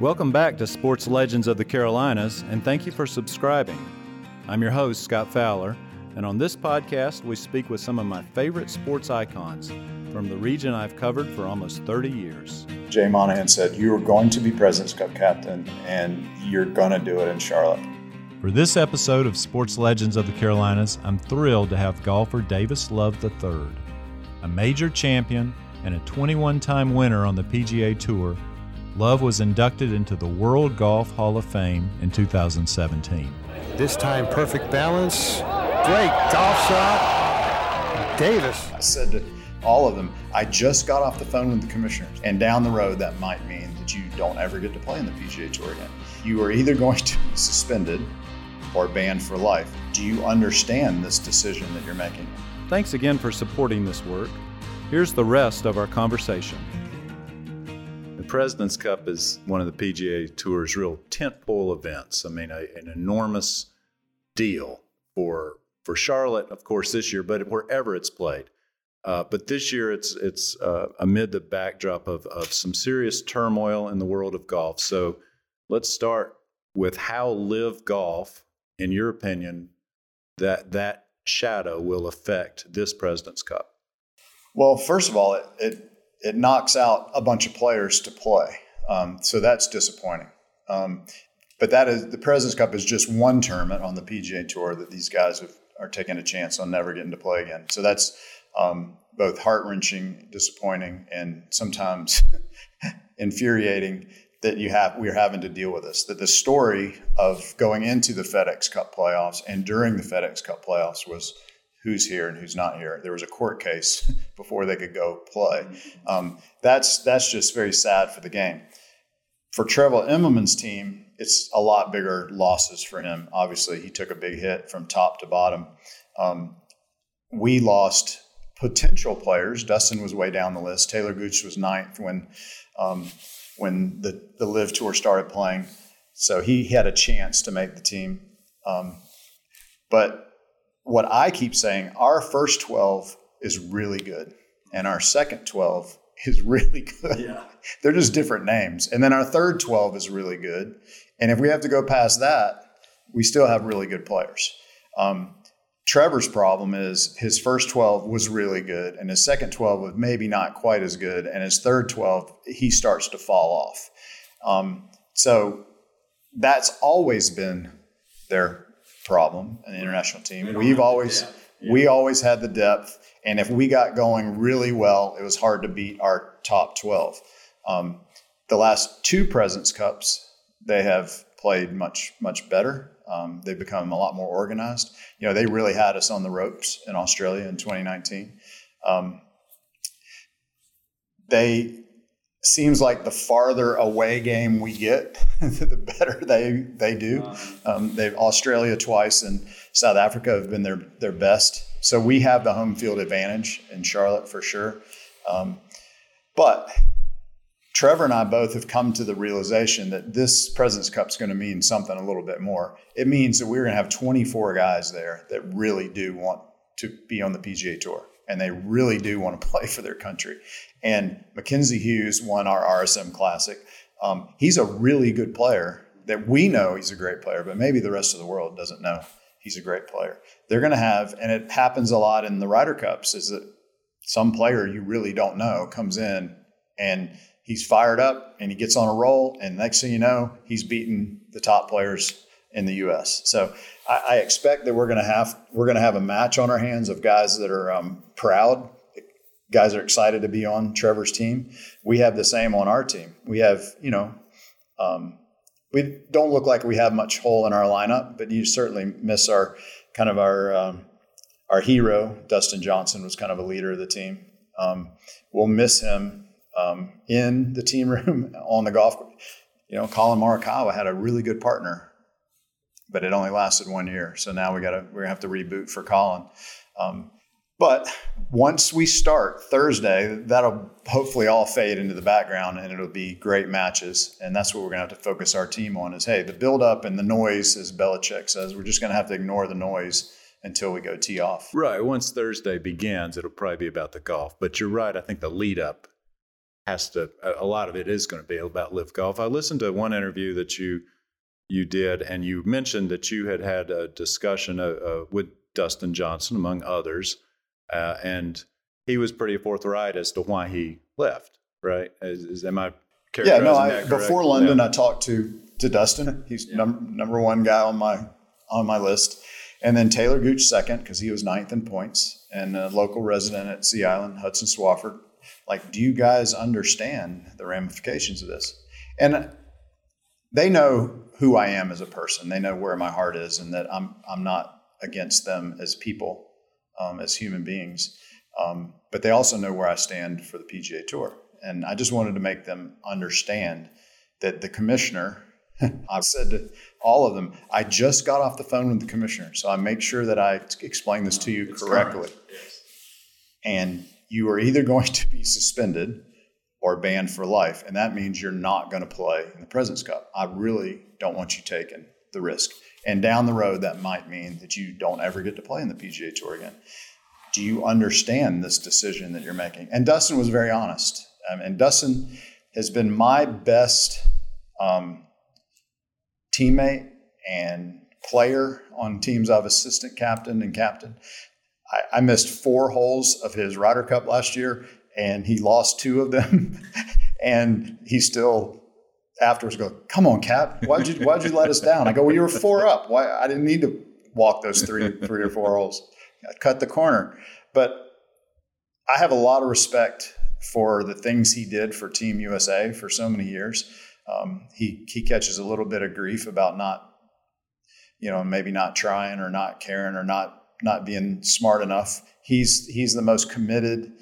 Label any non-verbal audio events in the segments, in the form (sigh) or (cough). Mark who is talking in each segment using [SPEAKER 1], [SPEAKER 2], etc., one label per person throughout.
[SPEAKER 1] Welcome back to Sports Legends of the Carolinas, and thank you for subscribing. I'm your host, Scott Fowler, and on this podcast, we speak with some of my favorite sports icons from the region I've covered for almost 30 years.
[SPEAKER 2] Jay Monahan said, You are going to be President's Cup captain, and you're going to do it in Charlotte.
[SPEAKER 1] For this episode of Sports Legends of the Carolinas, I'm thrilled to have golfer Davis Love III, a major champion and a 21 time winner on the PGA Tour Love was inducted into the World Golf Hall of Fame in 2017.
[SPEAKER 3] This time, perfect balance. Great golf shot. Davis.
[SPEAKER 2] I said to all of them, I just got off the phone with the commissioners, and down the road, that might mean that you don't ever get to play in the PGA Tour again. You are either going to be suspended or banned for life. Do you understand this decision that you're making?
[SPEAKER 1] Thanks again for supporting this work. Here's the rest of our conversation. President's Cup is one of the PGA Tour's real tentpole events. I mean, a, an enormous deal for for Charlotte, of course, this year, but wherever it's played. Uh, but this year, it's it's uh, amid the backdrop of of some serious turmoil in the world of golf. So, let's start with how LIV Golf, in your opinion, that that shadow will affect this President's Cup.
[SPEAKER 2] Well, first of all, it, it it knocks out a bunch of players to play. Um, so that's disappointing. Um, but that is the Presidents Cup is just one tournament on the PGA Tour that these guys have, are taking a chance on never getting to play again. So that's um, both heart wrenching, disappointing, and sometimes (laughs) infuriating that you have we're having to deal with this. That the story of going into the FedEx Cup playoffs and during the FedEx Cup playoffs was who's here and who's not here. There was a court case (laughs) before they could go play. Um, that's that's just very sad for the game. For Trevor Immelman's team, it's a lot bigger losses for him. Obviously, he took a big hit from top to bottom. Um, we lost potential players. Dustin was way down the list. Taylor Gooch was ninth when um, when the the LIV Tour started playing, so he had a chance to make the team. Um, but what I keep saying, our first 12 is really good, and our second 12 (laughs) is really good. Yeah. (laughs) They're just different names. And then our third 12 is really good. And if we have to go past that, we still have really good players. Um, Trevor's problem is his first 12 was really good, and his second 12 was maybe not quite as good, and his third 12, he starts to fall off. Um, so that's always been their problem an international team. We've always yeah. we always had the depth, and if we got going really well, it was hard to beat our top twelve. Um, the last two Presidents Cups, they have played much much better. Um, they've become a lot more organized. You know, they really had us on the ropes in Australia in 2019. Um, they seems like the farther away game we get, (laughs) the better they they do. Um, they've Australia twice and South Africa have been their their best. So we have the home field advantage in Charlotte for sure. Um, but Trevor and I both have come to the realization that this President's Cup is going to mean something a little bit more. It means that we're going to have 24 guys there that really do want to be on the PGA Tour and they really do want to play for their country. And Mackenzie Hughes won our RSM Classic. Um, he's a really good player that we know he's a great player, but maybe the rest of the world doesn't know he's a great player. They're going to have, and it happens a lot in the Ryder Cups, is that some player you really don't know comes in and he's fired up and he gets on a roll, and next thing you know, he's beating the top players in the U.S. So I, I expect that we're going to have we're going to have a match on our hands of guys that are um, proud, guys are excited to be on Trevor's team. We have the same on our team. We have you know. Um, we don't look like we have much hole in our lineup, but you certainly miss our kind of our um, our hero. Dustin Johnson was kind of a leader of the team. Um, we'll miss him um, in the team (laughs) room on the golf. course. You know, Colin Morikawa had a really good partner but it only lasted one year. So now we got to we're gonna have to reboot for Colin. Um, but once we start Thursday, that'll hopefully all fade into the background and it'll be great matches. And that's what we're going to have to focus our team on is, hey, the build up and the noise, as Belichick says, we're just going to have to ignore the noise until we go tee off.
[SPEAKER 1] Right. Once Thursday begins, it'll probably be about the golf. But you're right. I think the lead up has to. A lot of it is going to be about LIV golf. I listened to one interview that you you did, and you mentioned that you had had a discussion uh, uh, with Dustin Johnson, among others, uh, and he was pretty forthright as to why he left. Right? Is, is am I?
[SPEAKER 2] Yeah, no. I, before London, yeah. I talked to to Dustin. He's yeah. num- number one guy on my on my list, and then Taylor Gooch second because he was ninth in points, and a local resident at Sea Island, Hudson Swafford. Like, do you guys understand the ramifications of this? And they know who I am as a person. They know where my heart is, and that I'm I'm not against them as people, um, as human beings. Um, but they also know where I stand for the PGA Tour, and I just wanted to make them understand that the commissioner. (laughs) I've said to all of them, I just got off the phone with the commissioner, so I make sure that I explain this to you correctly. Yes. And you are either going to be suspended or banned for life. And that means you're not going to play in the President's Cup. I really don't want you taking the risk. And down the road, that might mean that you don't ever get to play in the PGA Tour again. Do you understand this decision that you're making? And Dustin was very honest. Um, and Dustin has been my best um, teammate and player on teams I've assistant captain and captain. I, I missed four holes of his Ryder Cup last year, and he lost two of them. (laughs) and he still afterwards go, "Come on, Cap, why'd you why'd you let us down?" I go, "Well, you were four up. Why? I didn't need to walk those three three or four holes. I cut the corner." But I have a lot of respect for the things he did for Team USA for so many years. Um, he he catches a little bit of grief about not, you know, maybe not trying or not caring or not not being smart enough. He's he's the most committed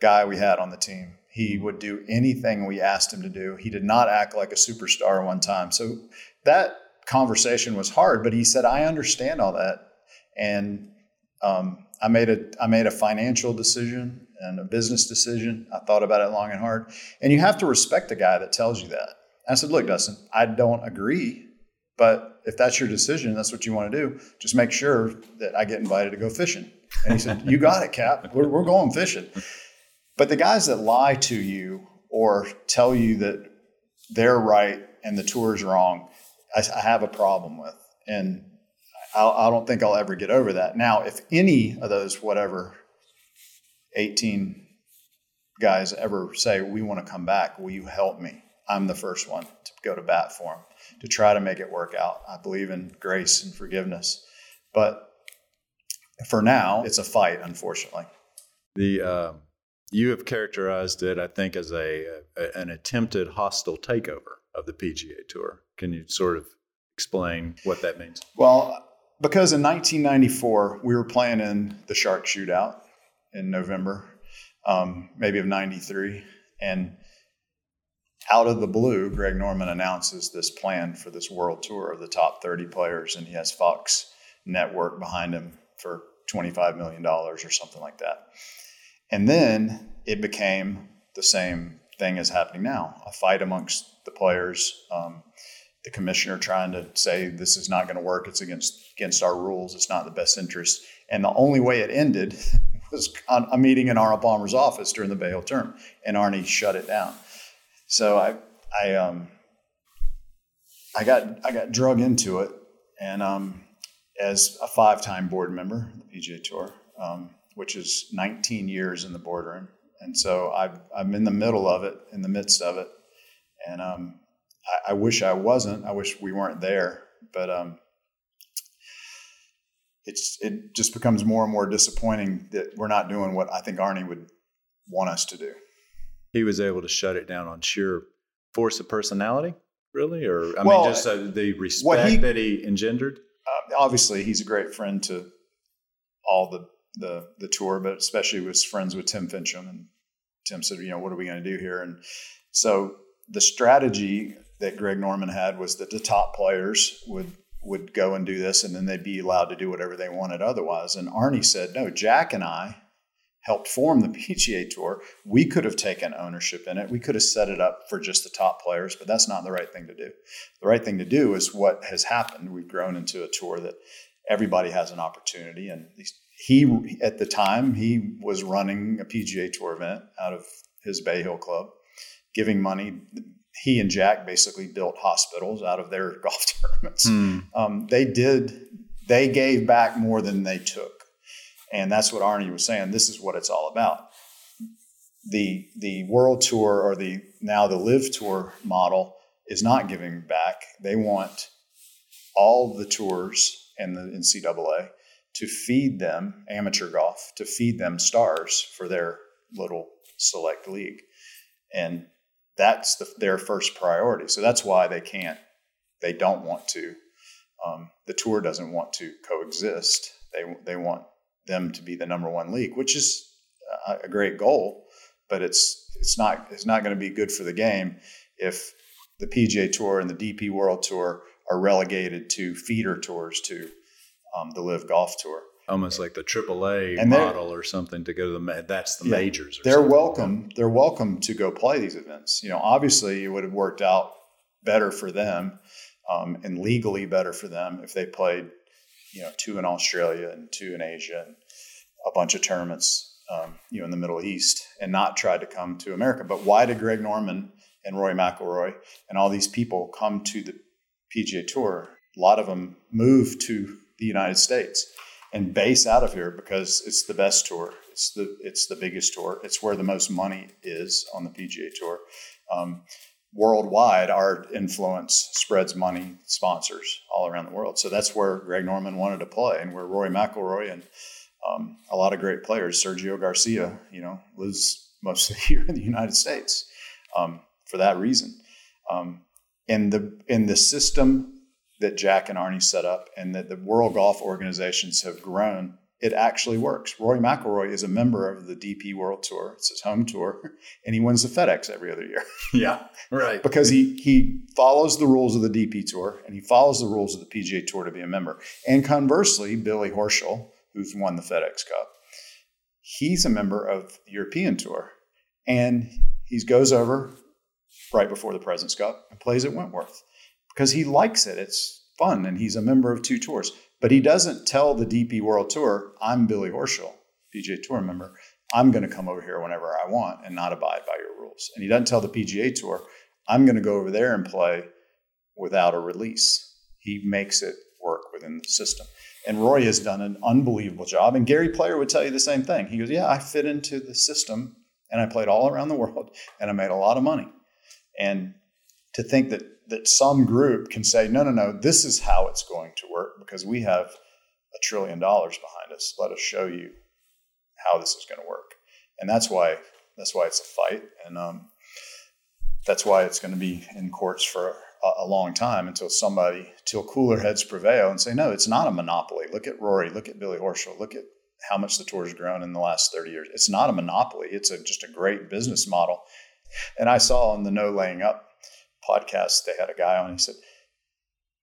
[SPEAKER 2] guy we had on the team. He would do anything we asked him to do. He did not act like a superstar one time. So that conversation was hard, but he said, "I understand all that," and um, I made a I made a financial decision and a business decision. I thought about it long and hard, and you have to respect a guy that tells you that. I said, "Look, Dustin, I don't agree, but if that's your decision, that's what you want to do. Just make sure that I get invited to go fishing." And he said, "You got it, Cap. We're, we're going fishing." But the guys that lie to you or tell you that they're right and the tour is wrong, I, I have a problem with. And I, I don't think I'll ever get over that. Now, if any of those, whatever, 18 guys ever say, We want to come back, will you help me? I'm the first one to go to bat for them, to try to make it work out. I believe in grace and forgiveness. But for now, it's a fight, unfortunately.
[SPEAKER 1] The uh, you have characterized it, I think, as a, a, an attempted hostile takeover of the PGA Tour. Can you sort of explain what that means?
[SPEAKER 2] Well, because in 1994 we were playing in the Shark Shootout in November, um, maybe of '93, and out of the blue, Greg Norman announces this plan for this world tour of the top 30 players, and he has Fox Network behind him for $25 million or something like that. And then it became the same thing as happening now a fight amongst the players. Um, the commissioner trying to say this is not going to work. It's against against our rules. It's not the best interest. And the only way it ended (laughs) was a meeting in Arnold Palmer's office during the Bay Hill term, and Arnie shut it down. So I I um I got I got drug into it, and um, as a five time board member of the PGA Tour, um, which is 19 years in the boardroom. And so i am in the middle of it, in the midst of it. And um, I, I, wish I wasn't. I wish we weren't there. But um, it's it just becomes more and more disappointing that we're not doing what I think Arnie would want us to do.
[SPEAKER 1] He was able to shut it down on sheer force of personality, really, or I well, mean, just uh, the respect he, that he engendered.
[SPEAKER 2] Uh, obviously, he's a great friend to all the the the tour, but especially was friends with Tim Finchem. And Tim said, you know, what are we going to do here? And so the strategy that Greg Norman had was that the top players would would go and do this, and then they'd be allowed to do whatever they wanted otherwise. And Arnie said, no, Jack and I helped form the (laughs) PGA Tour. We could have taken ownership in it. We could have set it up for just the top players, but that's not the right thing to do. The right thing to do is what has happened. We've grown into a tour that everybody has an opportunity, and these he at the time he was running a PGA Tour event out of his Bay Hill club, giving money. He and Jack basically built hospitals out of their (laughs) golf tournaments.
[SPEAKER 1] Mm.
[SPEAKER 2] Um, they did, they gave back more than they took. And that's what Arnie was saying. This is what it's all about. The, the world tour or the now the LIV tour model is not giving back. They want all the tours and the NCAA to feed them amateur golf, to feed them stars for their little select league. And that's the, their first priority. So that's why they can't, they don't want to. Um, the tour doesn't want to coexist. They, they want them to be the number one league, which is a great goal, but it's, it's not, it's not going to be good for the game if the PGA Tour and the DP World Tour are relegated to feeder tours to um, the LIV Golf Tour.
[SPEAKER 1] Almost like the AAA
[SPEAKER 2] And
[SPEAKER 1] model or something to go to the ma- that's the
[SPEAKER 2] Yeah.
[SPEAKER 1] majors. Or
[SPEAKER 2] They're
[SPEAKER 1] something.
[SPEAKER 2] welcome. They're welcome to go play these events. You know, obviously, it would have worked out better for them um, and legally better for them if they played, you know, two in Australia and two in Asia and a bunch of tournaments, um, you know, in the Middle East and not tried to come to America. But why did Greg Norman and Roy McIlroy and all these people come to the PGA Tour? A lot of them moved to the United States and base out of here because it's the best tour. It's the it's the biggest tour. It's where the most money is on the PGA Tour. Um, worldwide, our influence spreads money, sponsors all around the world. So that's where Greg Norman wanted to play, and where Roy McIlroy and um, a lot of great players, Sergio Garcia, you know, lives most of the year in the United States um, for that reason. Um, in the in the system that Jack and Arnie set up and that the World Golf organizations have grown, it actually works. Roy McIlroy is a member of the DP World Tour. It's his home tour, (laughs) and he wins the FedEx every other year (laughs)
[SPEAKER 1] Yeah, right.
[SPEAKER 2] because he he follows the rules of the DP Tour and he follows the rules of the PGA Tour to be a member. And conversely, Billy Horschel, who's won the FedEx Cup, he's a member of the European Tour, and he goes over right before the President's Cup and plays at Wentworth because he likes it. It's fun, and he's a member of two tours. But he doesn't tell the DP World Tour, "I'm Billy Horschel, PGA Tour member. I'm going to come over here whenever I want and not abide by your rules." And he doesn't tell the PGA Tour, "I'm going to go over there and play without a release." He makes it work within the system. And Roy has done an unbelievable job. And Gary Player would tell you the same thing. He goes, "Yeah, I fit into the system, and I played all around the (laughs) world, and I made a lot of money." And to think that that some group can say, no, no, no, this is how it's going to work because we have a trillion dollars behind us. Let us show you how this is going to work. And that's why that's why it's a fight, and um, that's why it's going to be in courts for a, a long time until somebody, till cooler heads prevail and say, no, it's not a monopoly. Look at Rory, look at Billy Horschel, look at how much the tour has grown in the last 30 years. It's not a monopoly. It's a, just a great business model. And I saw on the No Laying Up podcast, they had a guy on. He said,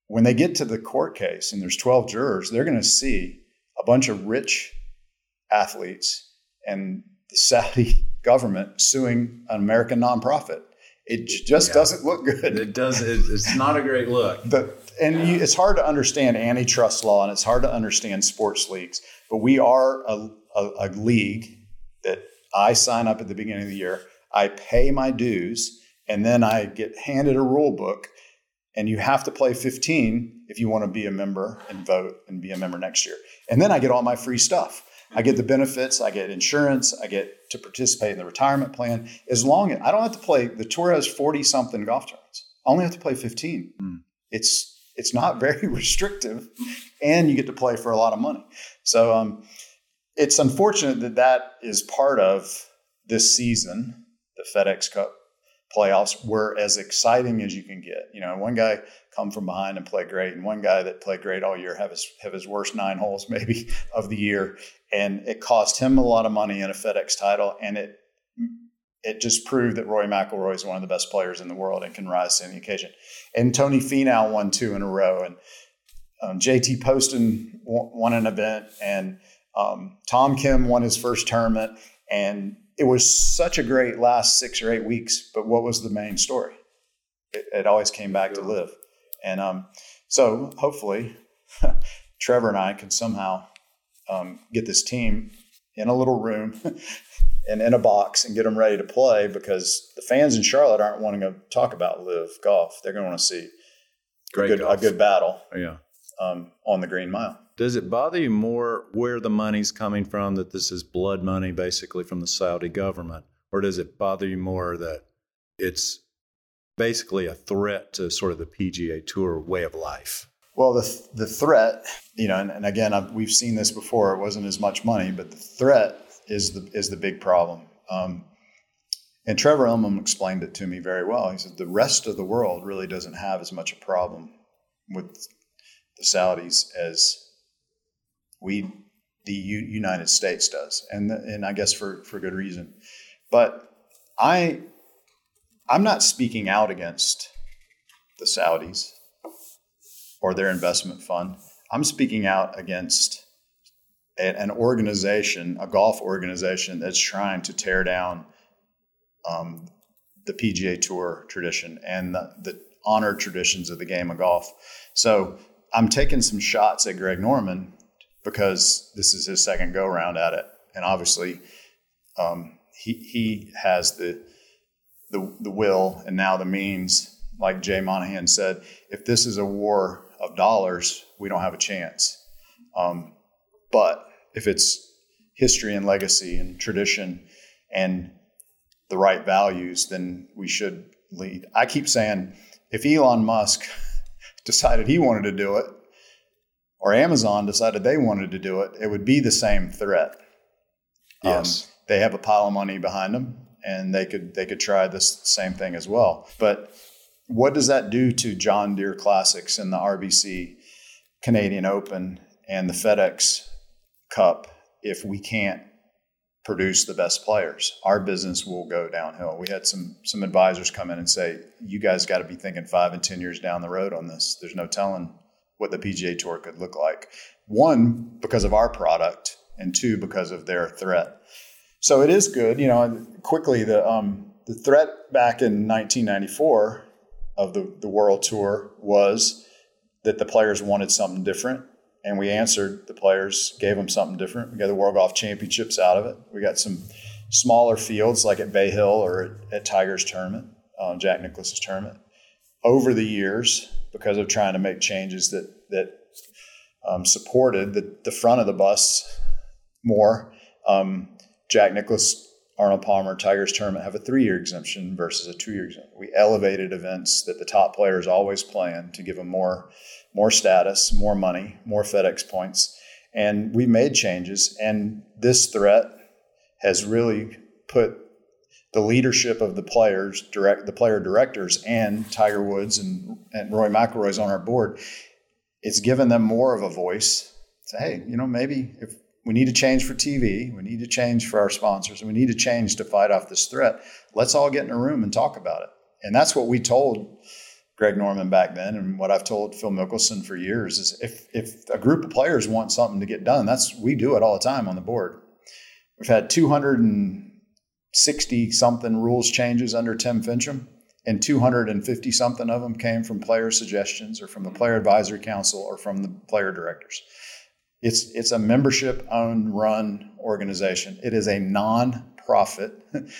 [SPEAKER 2] when they get to the court case and there's 12 jurors, they're going to see a bunch of rich athletes and the Saudi (laughs) government suing an American nonprofit. It j- just
[SPEAKER 1] Yeah.
[SPEAKER 2] doesn't look good.
[SPEAKER 1] It does. It's not a great look. (laughs)
[SPEAKER 2] And you, it's hard to understand antitrust law and it's hard to understand sports leagues, but we are a, a, a league that I sign up at the beginning of the year. I pay my dues and then I get handed a rule book and you have to play 15 if you want to be a member and vote and be a member next year. And then I get all my free stuff. I get the benefits, I get insurance, I get to participate in the retirement plan. As long as I don't have to play, the tour has 40 something golf tournaments. I only have to play 15.
[SPEAKER 1] Hmm.
[SPEAKER 2] It's it's not very (laughs) restrictive, and you get to play for a lot of money. So um, it's unfortunate that that is part of this season, the FedEx Cup playoffs were as exciting as you can get. You know, one guy come from behind and play great, and one guy that played great all year have his have his worst nine holes (laughs) maybe of the year, and it cost him a lot of money in a FedEx title, and it it just proved that Roy McIlroy is one of the best players in the world and can rise to any occasion. And Tony Finau won two in a row, and um, JT Poston won, an event, and um, Tom Kim won his first tournament, and it was such a great last six or eight weeks. But what was the main story? It, it always came back to LIV, and um, so hopefully, (laughs) Trevor and I can somehow um, get this team in a little room (laughs) and in a box and get them ready to play because the fans in Charlotte aren't wanting to talk about LIV golf. They're going to want to see
[SPEAKER 1] Great
[SPEAKER 2] a good, a good battle
[SPEAKER 1] Yeah.
[SPEAKER 2] Um, on the Green Mile.
[SPEAKER 1] Does it bother you more where the money's coming from, that this is blood money basically from the Saudi government? Or does it bother you more that it's basically a threat to sort of the PGA Tour way of life?
[SPEAKER 2] Well, the the threat, you know, and, and again, I've, we've seen this before. It wasn't as much money, but the threat is the is the big problem. Um, and Trevor Immelman explained it to me very well. He said the rest of the world really doesn't have as much a problem with the Saudis as we, the U- United States, does, and and I guess for for good reason. But I, I'm not speaking out against the Saudis or their investment fund. I'm speaking out against a- an organization, a golf organization that's trying to tear down um, the PGA Tour tradition and the, the honored traditions of the game of golf. So I'm taking some shots at Greg Norman because this is his second go round at it, and obviously um, he he has the the the will and now the means. Like Jay Monahan said, if this is a war of dollars, we don't have a chance. Um, but if it's history and legacy and tradition and the right values, then we should lead. I keep saying if Elon Musk decided he wanted to do it, or Amazon decided they wanted to do it, it would be the same threat.
[SPEAKER 1] Yes.
[SPEAKER 2] Um, they have a pile of money behind them, and they could they could try this same thing as well. But what does that do to John Deere Classics and the RBC Canadian Open and the FedEx Cup if we can't produce the best players? Our business will go downhill. We had some some advisors come in and say, "You guys got to be thinking five and ten years down the road on this. There's no telling what the PGA Tour could look like." One because of our product, and two because of their threat. So it is good, you know. Quickly, the um, the threat back in 1994 of the the World Tour was that the players wanted something different, and we answered. The players gave them something different. We got the World Golf Championships out of it. We got some smaller fields like at Bay Hill or at, at Tiger's tournament, uh, Jack Nicklaus's tournament. Over the years, because of trying to make changes that that um, supported the, the front of the bus more. Um, Jack Nicklaus, Arnold Palmer, Tigers tournament have a three year exemption versus a two year exemption. We elevated events that the top players always plan to give them more, more status, more money, more FedEx points. And we made changes. And this threat has really put the leadership of the players, direct the player directors, and Tiger Woods and, and Roy McIlroy's on our board. It's given them more of a voice. Say, hey, you know, maybe if we need to change for TV, we need to change for our sponsors, and we need to change to fight off this threat. Let's all get in a room and talk about it. And that's what we told Greg Norman back then, and what I've told Phil Mickelson for years is if if a group of players want something to get done, that's we do it all the time on the board. We've had 260 something rules changes under Tim Finchem, and 250 something of them came from player suggestions or from the player advisory council or from the player directors. It's it's a membership owned run organization. It is a non-profit. (laughs)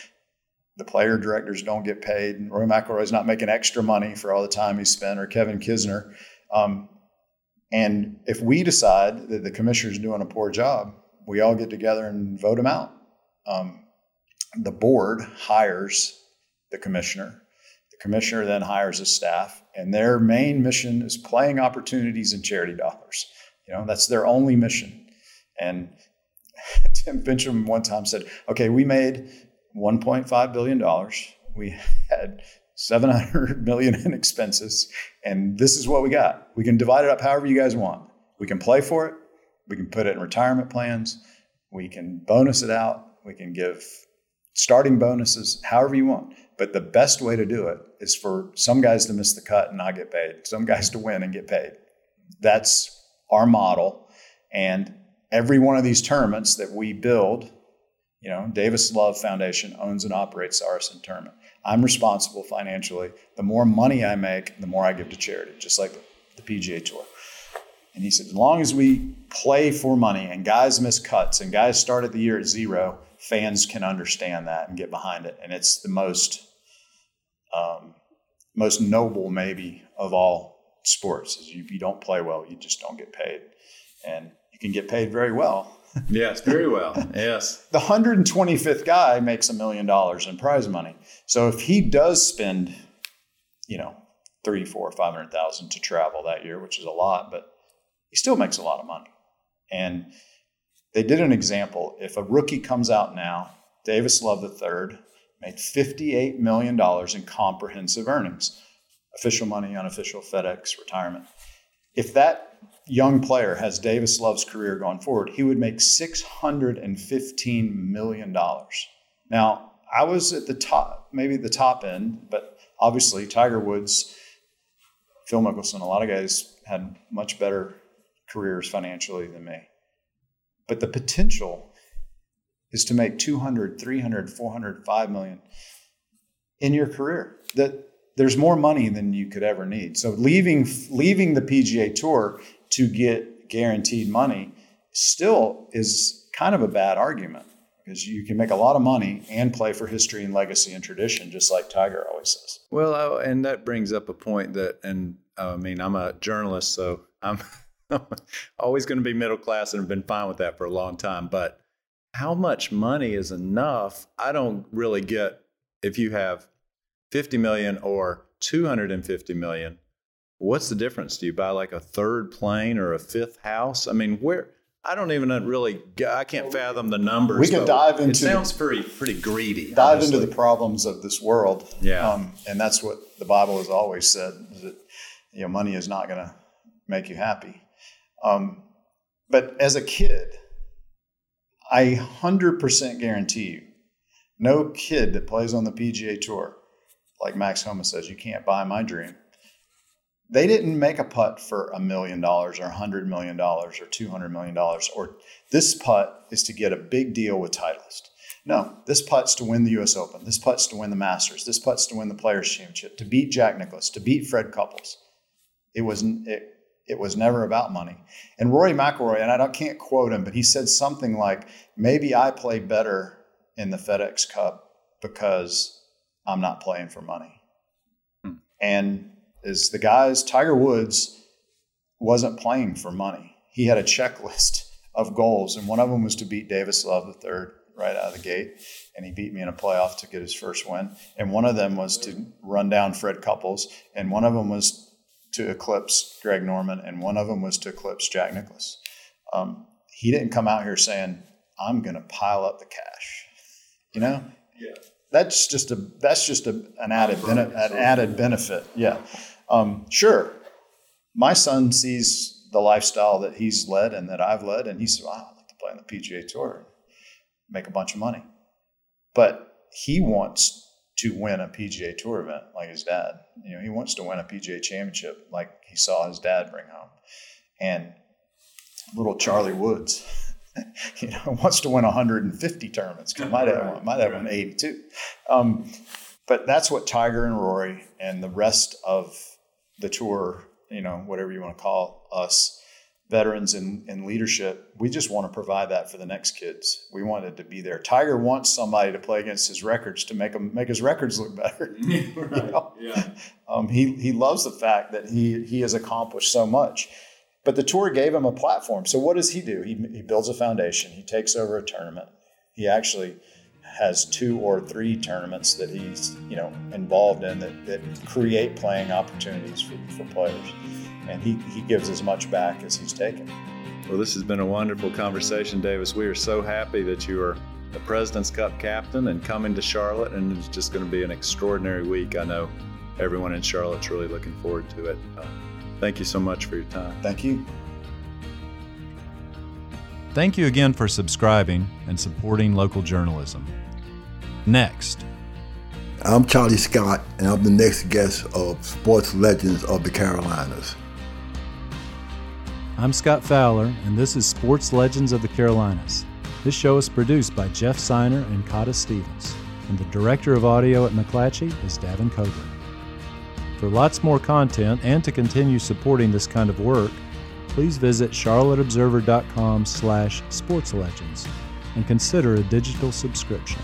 [SPEAKER 2] the player directors don't get paid. Roy McIlroy's not making extra money for all the time he spent, or Kevin Kisner. Um, and if we decide that the commissioner's doing a poor job, we all get together and vote him out. Um, the board hires the commissioner. The commissioner then hires his staff, and their main mission is playing opportunities and charity dollars. You know, that's their only mission. And (laughs) Tim Finchem one time said, okay, we made $1.5 billion. We had 700 million in expenses, and this is what we got. We can divide it up however you guys want. We can play for it. We can put it in retirement plans. We can bonus it out. We can give starting bonuses, however you want. But the best way to do it is for some guys to miss the cut and not get paid, some guys to win and get paid. That's our model. And every one of these tournaments that we build, you know, Davis Love Foundation owns and operates Arson tournament. I'm responsible financially. The more money I make, the more I give to charity, just like the, PGA Tour. And he said, as long as we play for money and guys miss cuts and guys start at the year at zero, fans can understand that and get behind it, and it's the most um, most noble maybe of all sports. You, you don't play well, you just don't get paid, and you can get paid very well.
[SPEAKER 1] Yes, very well. Yes. (laughs)
[SPEAKER 2] The 125th guy makes a million dollars in prize money. So if he does spend, you know, three, four, five hundred thousand to travel that year, which is a lot, but he still makes a lot of money. And they did an example. If a rookie comes out now, Davis Love III made $58 million in comprehensive earnings, official money, unofficial FedEx, retirement. If that young player has Davis Love's career going forward, he would make $615 million. Now, I was at the top, maybe the top end, but obviously Tiger Woods, Phil Mickelson, a lot of guys had much better careers financially than me. But the potential is to make 200, 300, 400, 5 million in your career. That there's more money than you could ever need. So leaving leaving the PGA Tour to get guaranteed money still is kind of a bad argument because you can make a lot of money and play for history and legacy and tradition, just like Tiger always says.
[SPEAKER 1] Well, and that brings up a point that, and I mean, I'm a journalist, so I'm (laughs) always going to be middle class and have been fine with that for a long time. But how much money is enough? I don't really get if you have 50 million or 250 million. What's the difference? Do you buy like a third plane or a fifth house? I mean, where? I don't even really. I can't fathom the numbers.
[SPEAKER 2] We can dive into.
[SPEAKER 1] It sounds pretty pretty greedy.
[SPEAKER 2] Dive honestly. into the problems of this world.
[SPEAKER 1] Yeah, um,
[SPEAKER 2] and that's what the Bible has always said: is that you know, money is not going to make you happy. Um, but as a kid, I 100% guarantee you, no kid that plays on the PGA Tour, like Max Homa says, you can't buy my dream. They didn't make a putt for a million dollars or a hundred million dollars or two hundred million dollars, or this putt is to get a big deal with Titleist. No, this putt's to win the U.S. Open. This putt's to win the Masters. This putt's to win the Players Championship. To beat Jack Nicklaus. To beat Fred Couples. It was it, it was never about money. And Rory McIlroy, and I can't quote him, but he said something like, "Maybe I play better in the FedEx Cup because I'm not playing for money." Hmm. And as the guys, Tiger Woods wasn't playing for money. He had a checklist (laughs) of goals, and one of them was to beat Davis Love the third right out of the gate, and he beat me in a playoff to get his first win. And one of them was to run down Fred Couples, and one of them was to eclipse Greg Norman, and one of them was to eclipse Jack Nicklaus. Um, he didn't come out here saying, "I'm going to pile up the cash," you know.
[SPEAKER 1] Yeah.
[SPEAKER 2] That's just a that's just a, an added bene- an added benefit. Yeah. Um, sure. My son sees the lifestyle that he's led and that I've led, and he says, "Wow, I'd like to play on the PGA Tour, make a bunch of money." But he wants to win a PGA Tour event like his dad. You know, he wants to win a PGA Championship like he saw his dad bring home. And little Charlie Woods, (laughs) you know, wants to win 150 tournaments. Might have right, might have right. won 82. Um, but that's what Tiger and Rory and the rest of the tour, you know, whatever you want to call us, veterans in, in leadership, we just want to provide that for the next kids. We wanted to be there. Tiger wants somebody to play against his records to make him make his records look better. (laughs)
[SPEAKER 1] right. you know? Yeah.
[SPEAKER 2] Um, he he loves the fact that he he has accomplished so much. But the tour gave him a platform. So what does he do? He, he builds a foundation. He takes over a tournament. He actually has two or three tournaments that he's you know involved in that, that create playing opportunities for, for players and he, he gives as much back as he's taken.
[SPEAKER 1] Well, this has been a wonderful conversation, Davis. We are so happy that you are the President's Cup captain and coming to Charlotte, and it's just going to be an extraordinary week. I know everyone in Charlotte's really looking forward to it. Uh, thank you so much for your time.
[SPEAKER 2] Thank you.
[SPEAKER 4] Thank you again for subscribing and supporting local journalism. Next,
[SPEAKER 5] I'm Charlie Scott, and I'm the next guest of Sports Legends of the Carolinas.
[SPEAKER 4] I'm Scott Fowler, and this is Sports Legends of the Carolinas. This show is produced by Jeff Siner and Kata Stevens, and the director of audio at McClatchy is Davin Coburn. For lots more content and to continue supporting this kind of work, please visit charlotteobserver.com slash sportslegends
[SPEAKER 1] and consider a digital subscription.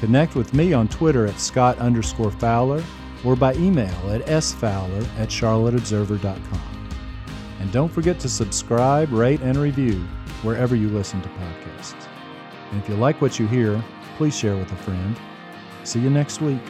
[SPEAKER 1] Connect with me on Twitter at Scott underscore Fowler or by email at sfowler at charlotteobserver.com. And don't forget to subscribe, rate, and review wherever you listen to podcasts. And if you like what you hear, please share with a friend. See you next week.